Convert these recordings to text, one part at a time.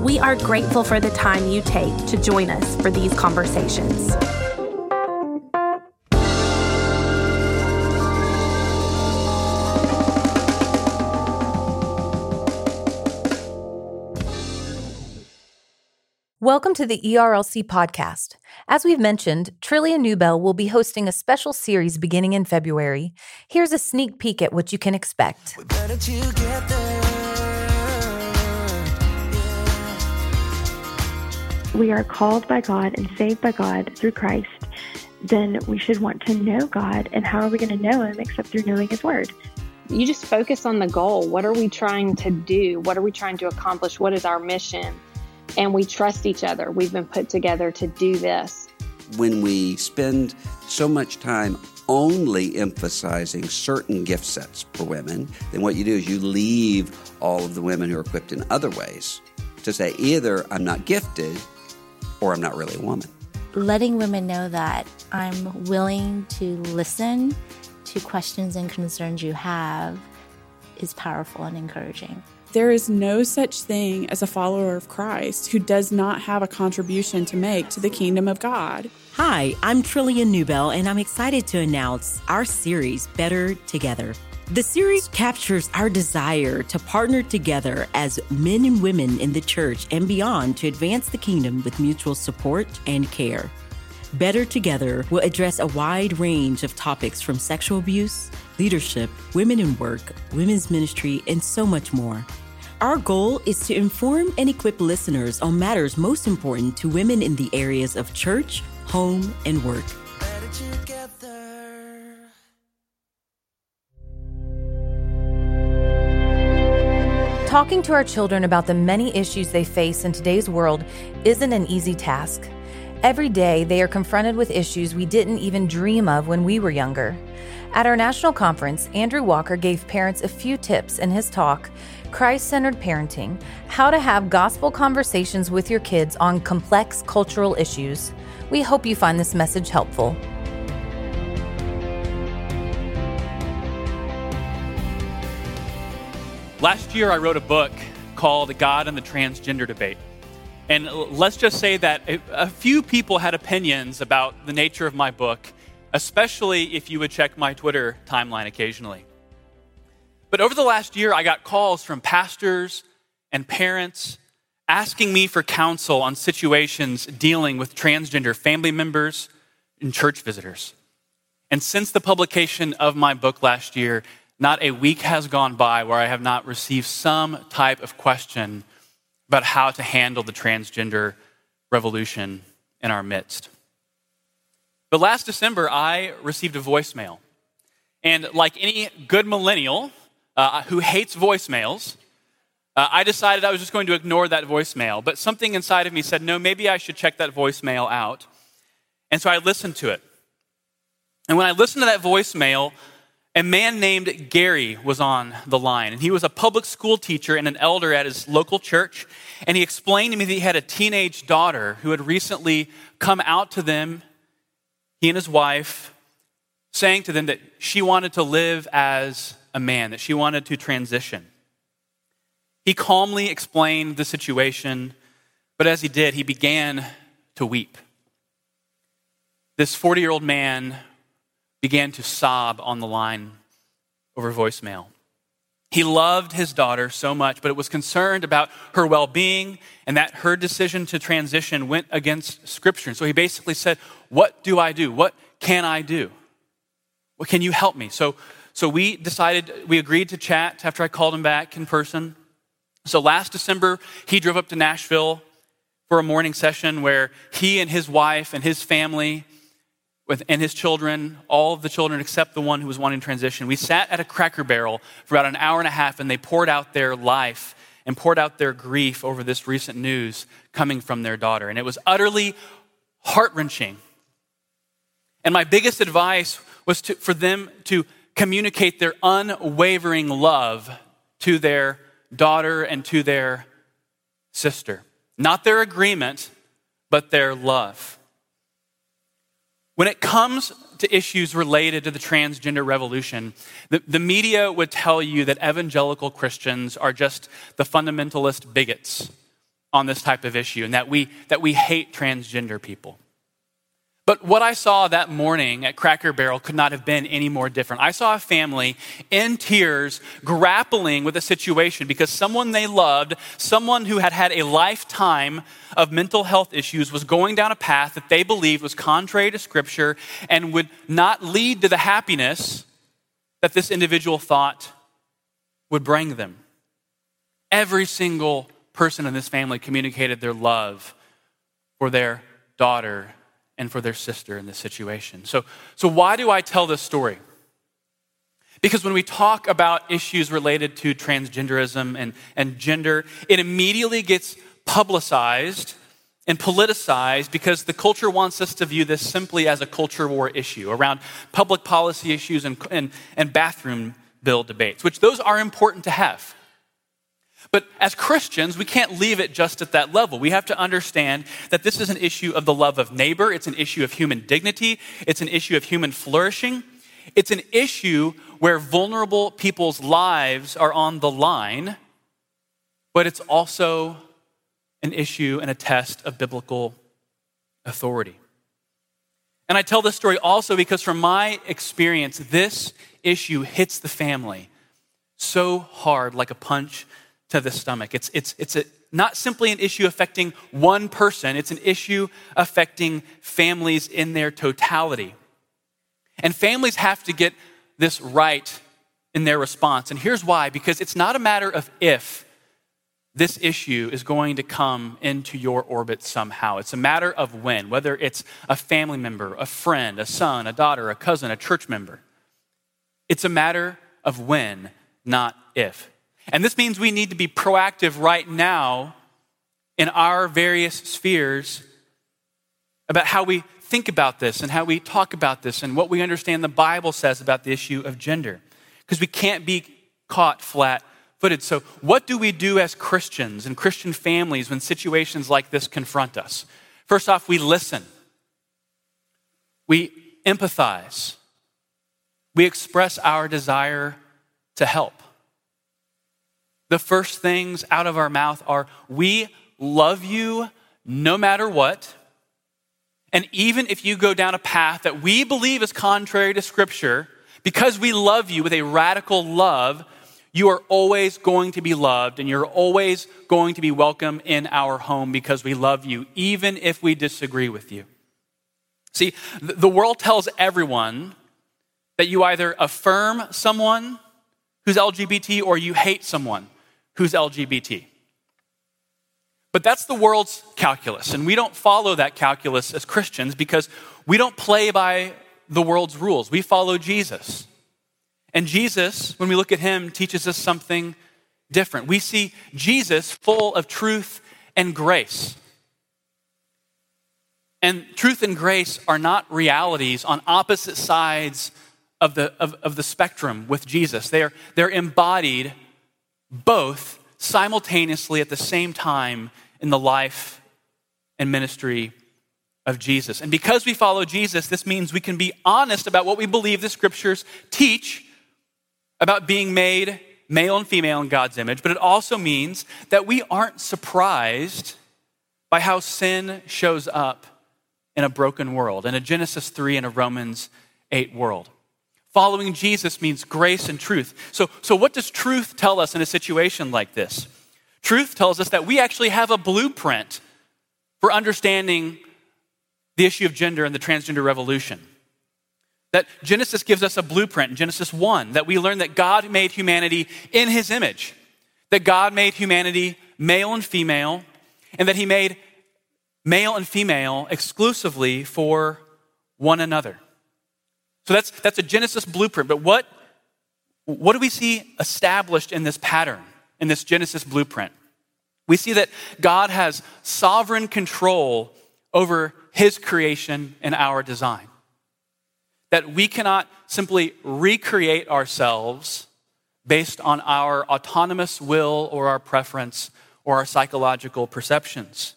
We are grateful for the time you take to join us for these conversations. Welcome to the ERLC podcast. As we've mentioned, Trillia Newbell will be hosting a special series beginning in February. Here's a sneak peek at what you can expect. We are called by God and saved by God through Christ, then we should want to know God. And how are we going to know Him except through knowing His Word? You just focus on the goal. What are we trying to do? What are we trying to accomplish? What is our mission? And we trust each other. We've been put together to do this. When we spend so much time only emphasizing certain gift sets for women, then what you do is you leave all of the women who are equipped in other ways to say either I'm not gifted or I'm not really a woman. Letting women know that I'm willing to listen to questions and concerns you have is powerful and encouraging. There is no such thing as a follower of Christ who does not have a contribution to make to the kingdom of God. Hi, I'm Trillia Newbell, and I'm excited to announce our series, Better Together. The series captures our desire to partner together as men and women in the church and beyond to advance the kingdom with mutual support and care. Better Together will address a wide range of topics from sexual abuse, leadership, women in work, women's ministry, and so much more. Our goal is to inform and equip listeners on matters most important to women in the areas of church, home, and work. Talking to our children about the many issues they face in today's world isn't an easy task. Every day, they are confronted with issues we didn't even dream of when we were younger. At our national conference, Andrew Walker gave parents a few tips in his talk, Christ Centered Parenting How to Have Gospel Conversations with Your Kids on Complex Cultural Issues. We hope you find this message helpful. Last year, I wrote a book called God and the Transgender Debate. And let's just say that a few people had opinions about the nature of my book, especially if you would check my Twitter timeline occasionally. But over the last year, I got calls from pastors and parents asking me for counsel on situations dealing with transgender family members and church visitors. And since the publication of my book last year, not a week has gone by where I have not received some type of question about how to handle the transgender revolution in our midst. But last December, I received a voicemail. And like any good millennial uh, who hates voicemails, uh, I decided I was just going to ignore that voicemail. But something inside of me said, no, maybe I should check that voicemail out. And so I listened to it. And when I listened to that voicemail, a man named Gary was on the line, and he was a public school teacher and an elder at his local church. And he explained to me that he had a teenage daughter who had recently come out to them, he and his wife, saying to them that she wanted to live as a man, that she wanted to transition. He calmly explained the situation, but as he did, he began to weep. This 40 year old man began to sob on the line over voicemail. He loved his daughter so much, but it was concerned about her well being and that her decision to transition went against Scripture. And so he basically said, What do I do? What can I do? What can you help me? So, so we decided, we agreed to chat after I called him back in person. So last December, he drove up to Nashville for a morning session where he and his wife and his family with, and his children, all of the children except the one who was wanting transition. We sat at a Cracker Barrel for about an hour and a half and they poured out their life and poured out their grief over this recent news coming from their daughter. And it was utterly heart wrenching. And my biggest advice was to, for them to communicate their unwavering love to their daughter and to their sister. Not their agreement, but their love. When it comes to issues related to the transgender revolution, the, the media would tell you that evangelical Christians are just the fundamentalist bigots on this type of issue and that we, that we hate transgender people. But what I saw that morning at Cracker Barrel could not have been any more different. I saw a family in tears grappling with a situation because someone they loved, someone who had had a lifetime of mental health issues, was going down a path that they believed was contrary to Scripture and would not lead to the happiness that this individual thought would bring them. Every single person in this family communicated their love for their daughter and for their sister in this situation. So, so why do I tell this story? Because when we talk about issues related to transgenderism and, and gender, it immediately gets publicized and politicized because the culture wants us to view this simply as a culture war issue around public policy issues and, and, and bathroom bill debates, which those are important to have. But as Christians, we can't leave it just at that level. We have to understand that this is an issue of the love of neighbor, it's an issue of human dignity, it's an issue of human flourishing. It's an issue where vulnerable people's lives are on the line, but it's also an issue and a test of biblical authority. And I tell this story also because, from my experience, this issue hits the family so hard like a punch to the stomach. It's, it's, it's a, not simply an issue affecting one person, it's an issue affecting families in their totality. And families have to get this right in their response. And here's why because it's not a matter of if this issue is going to come into your orbit somehow. It's a matter of when, whether it's a family member, a friend, a son, a daughter, a cousin, a church member. It's a matter of when, not if. And this means we need to be proactive right now in our various spheres about how we think about this and how we talk about this and what we understand the Bible says about the issue of gender. Because we can't be caught flat footed. So, what do we do as Christians and Christian families when situations like this confront us? First off, we listen, we empathize, we express our desire to help the first things out of our mouth are, We love you no matter what. And even if you go down a path that we believe is contrary to Scripture, because we love you with a radical love, you are always going to be loved and you're always going to be welcome in our home because we love you, even if we disagree with you. See, the world tells everyone that you either affirm someone who's LGBT or you hate someone who's LGBT. But that's the world's calculus, and we don't follow that calculus as Christians because we don't play by the world's rules. We follow Jesus. And Jesus, when we look at him, teaches us something different. We see Jesus full of truth and grace. And truth and grace are not realities on opposite sides of the, of, of the spectrum with Jesus. They are, they're embodied both simultaneously at the same time in the life and ministry of Jesus. And because we follow Jesus, this means we can be honest about what we believe the scriptures teach about being made male and female in God's image, but it also means that we aren't surprised by how sin shows up in a broken world, in a Genesis 3 and a Romans 8 world. Following Jesus means grace and truth. So, so, what does truth tell us in a situation like this? Truth tells us that we actually have a blueprint for understanding the issue of gender and the transgender revolution. That Genesis gives us a blueprint in Genesis 1 that we learn that God made humanity in his image, that God made humanity male and female, and that he made male and female exclusively for one another. So that's, that's a Genesis blueprint. But what, what do we see established in this pattern in this Genesis blueprint, we see that God has sovereign control over his creation and our design. That we cannot simply recreate ourselves based on our autonomous will or our preference or our psychological perceptions.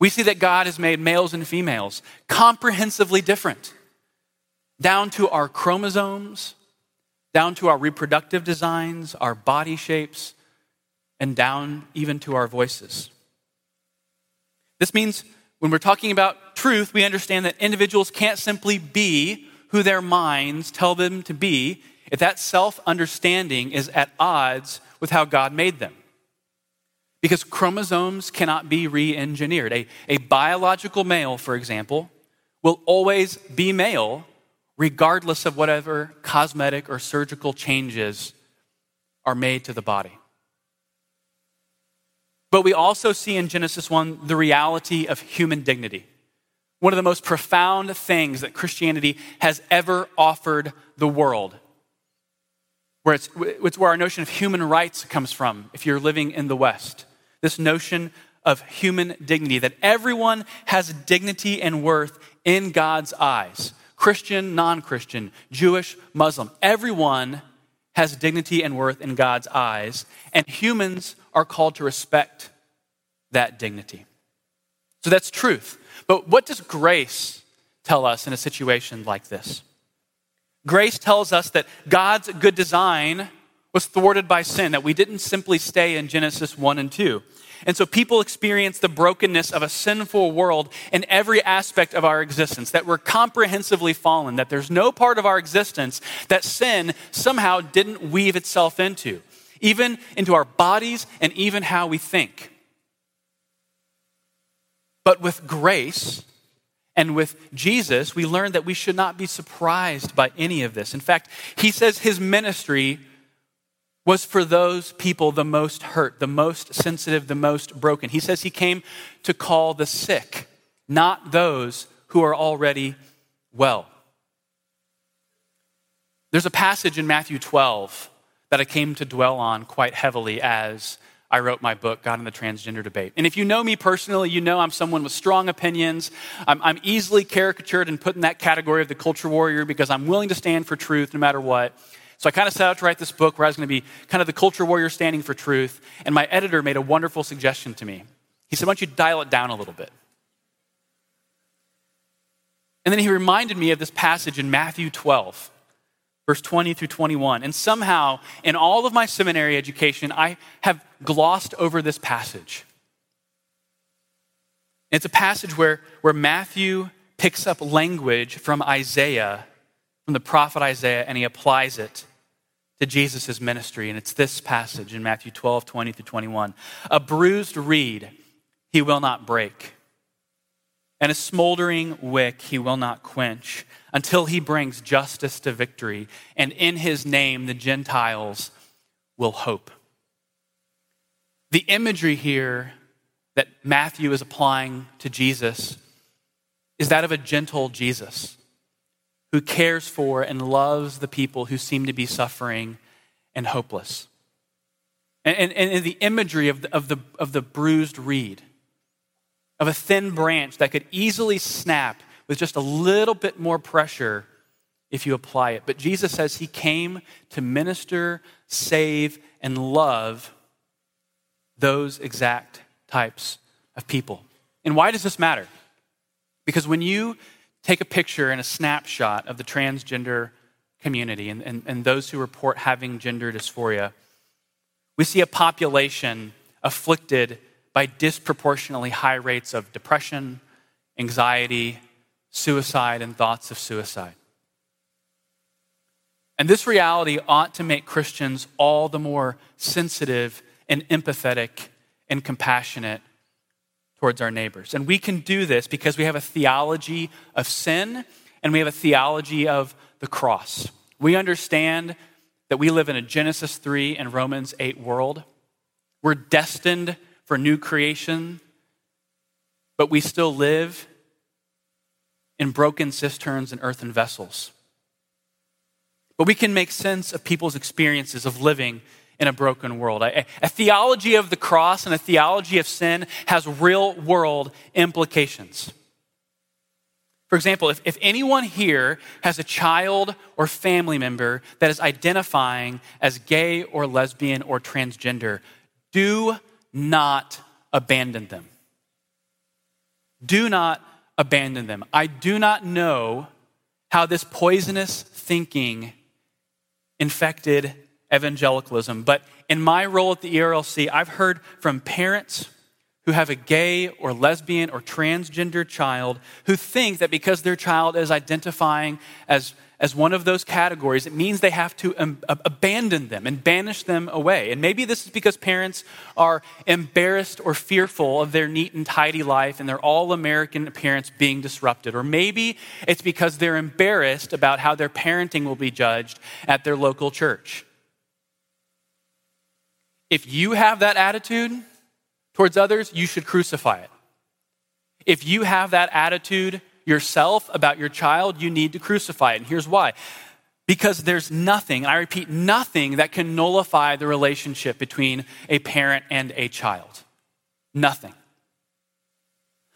We see that God has made males and females comprehensively different, down to our chromosomes, down to our reproductive designs, our body shapes, and down even to our voices. This means when we're talking about truth, we understand that individuals can't simply be who their minds tell them to be if that self understanding is at odds with how God made them. Because chromosomes cannot be re engineered. A, a biological male, for example, will always be male regardless of whatever cosmetic or surgical changes are made to the body. But we also see in Genesis 1 the reality of human dignity. One of the most profound things that Christianity has ever offered the world. Where it's, it's where our notion of human rights comes from if you're living in the West. This notion of human dignity, that everyone has dignity and worth in God's eyes Christian, non Christian, Jewish, Muslim. Everyone has dignity and worth in God's eyes, and humans are called to respect that dignity. So that's truth. But what does grace tell us in a situation like this? Grace tells us that God's good design was thwarted by sin, that we didn't simply stay in Genesis 1 and 2. And so people experience the brokenness of a sinful world in every aspect of our existence, that we're comprehensively fallen, that there's no part of our existence that sin somehow didn't weave itself into even into our bodies and even how we think. But with grace and with Jesus, we learn that we should not be surprised by any of this. In fact, he says his ministry was for those people the most hurt, the most sensitive, the most broken. He says he came to call the sick, not those who are already well. There's a passage in Matthew 12 that I came to dwell on quite heavily as I wrote my book, God and the Transgender Debate. And if you know me personally, you know I'm someone with strong opinions. I'm, I'm, easily caricatured and put in that category of the culture warrior because I'm willing to stand for truth no matter what. So I kind of set out to write this book where I was going to be kind of the culture warrior standing for truth. And my editor made a wonderful suggestion to me. He said, Why don't you dial it down a little bit? And then he reminded me of this passage in Matthew 12 verse 20 through 21. And somehow, in all of my seminary education, I have glossed over this passage. It's a passage where, where Matthew picks up language from Isaiah, from the prophet Isaiah, and he applies it to Jesus' ministry. And it's this passage in Matthew 12, 20 through 21. A bruised reed he will not break, and a smoldering wick he will not quench until he brings justice to victory. And in his name, the Gentiles will hope. The imagery here that Matthew is applying to Jesus is that of a gentle Jesus who cares for and loves the people who seem to be suffering and hopeless. And, and, and the imagery of the, of, the, of the bruised reed, of a thin branch that could easily snap with just a little bit more pressure if you apply it. But Jesus says he came to minister, save, and love those exact types of people. And why does this matter? Because when you take a picture and a snapshot of the transgender community and, and, and those who report having gender dysphoria, we see a population afflicted by disproportionately high rates of depression, anxiety, suicide and thoughts of suicide. And this reality ought to make Christians all the more sensitive and empathetic and compassionate towards our neighbors. And we can do this because we have a theology of sin and we have a theology of the cross. We understand that we live in a Genesis 3 and Romans 8 world. We're destined for new creation, but we still live in broken cisterns and earthen vessels. But we can make sense of people's experiences of living in a broken world. A, a, theology of the cross and a theology of sin has real world implications. For example, if, if anyone here has a child or family member that is identifying as gay or lesbian or transgender, do not abandon them. Do not abandon them. I do not know how this poisonous thinking infected evangelicalism, but in my role at the ERLC, I've heard from parents who have a gay or lesbian or transgender child who think that because their child is identifying as, as one of those categories, it means they have to um, abandon them and banish them away. And maybe this is because parents are embarrassed or fearful of their neat and tidy life and their all American appearance being disrupted. Or maybe it's because they're embarrassed about how their parenting will be judged at their local church. If you have that attitude, towards others, you should crucify it. If you have that attitude yourself about your child, you need to crucify it. And here's why. Because there's nothing, and I repeat, nothing that can nullify the relationship between a parent and a child. Nothing.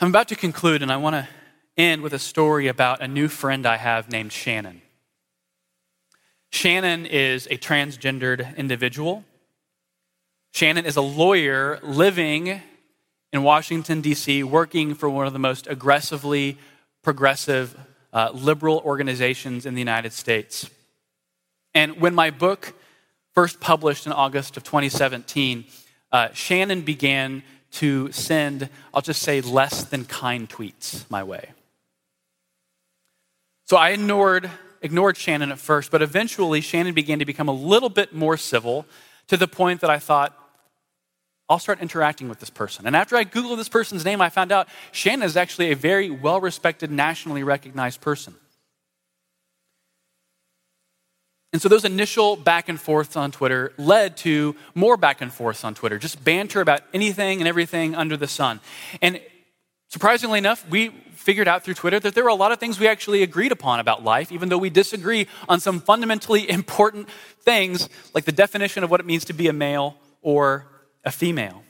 I'm about to conclude, and I want to end with a story about a new friend I have named Shannon. Shannon is a transgendered individual. Shannon is a lawyer living in Washington, D.C., working for one of the most aggressively progressive uh, liberal organizations in the United States. And when my book first published in August of 2017, uh, Shannon began to send, I'll just say, less than kind tweets my way. So I ignored, ignored Shannon at first, but eventually Shannon began to become a little bit more civil to the point that I thought, I'll start interacting with this person. And after I Googled this person's name, I found out Shannon is actually a very well respected, nationally recognized person. And so those initial back and forths on Twitter led to more back and forths on Twitter, just banter about anything and everything under the sun. And surprisingly enough, we figured out through Twitter that there were a lot of things we actually agreed upon about life, even though we disagree on some fundamentally important things, like the definition of what it means to be a male or a female.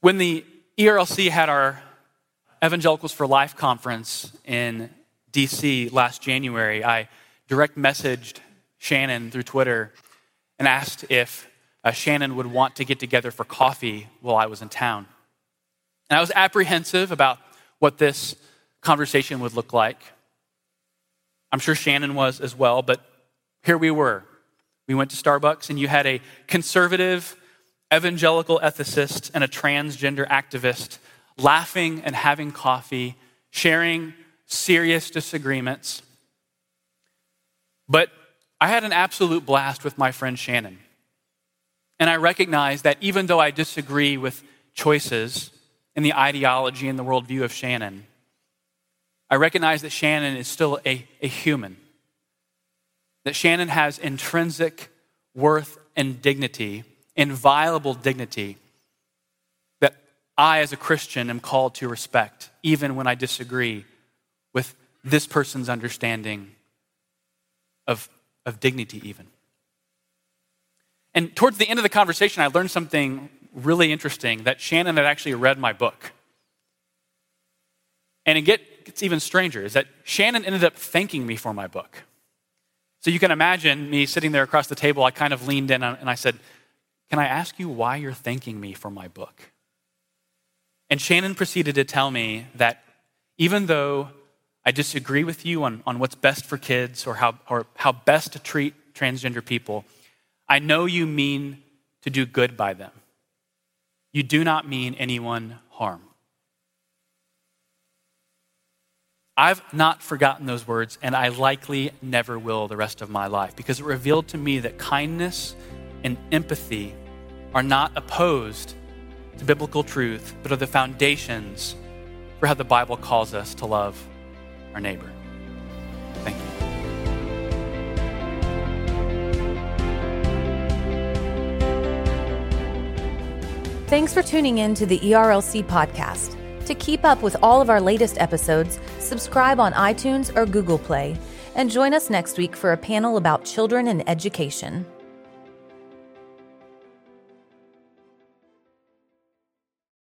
When the ERLC had our Evangelicals for Life conference in DC last January, I direct messaged Shannon through Twitter and asked if uh, Shannon would want to get together for coffee while I was in town. And I was apprehensive about what this conversation would look like. I'm sure Shannon was as well, but here we were. We went to Starbucks, and you had a conservative, evangelical ethicist and a transgender activist laughing and having coffee, sharing serious disagreements. But I had an absolute blast with my friend Shannon. And I recognize that even though I disagree with choices in the ideology and the worldview of Shannon, I recognize that Shannon is still a, a human, that Shannon has intrinsic worth and dignity inviolable dignity that I, as a Christian, am called to respect, even when I disagree with this person's understanding of, of dignity, even. And towards the end of the conversation, I learned something really interesting that Shannon had actually read my book. And it gets even stranger is that Shannon ended up thanking me for my book. So you can imagine me sitting there across the table. I kind of leaned in and I said, can I ask you why you're thanking me for my book? And Shannon proceeded to tell me that even though I disagree with you on, on what's best for kids or how, or how best to treat transgender people, I know you mean to do good by them. You do not mean anyone harm. I've not forgotten those words, and I likely never will the rest of my life because it revealed to me that kindness and empathy are not opposed to biblical truth, but are the foundations for how the Bible calls us to love our neighbor. Thank you. Thanks for tuning in to the ERLC podcast. To keep up with all of our latest episodes, subscribe on iTunes or Google Play, and join us next week for a panel about children and education.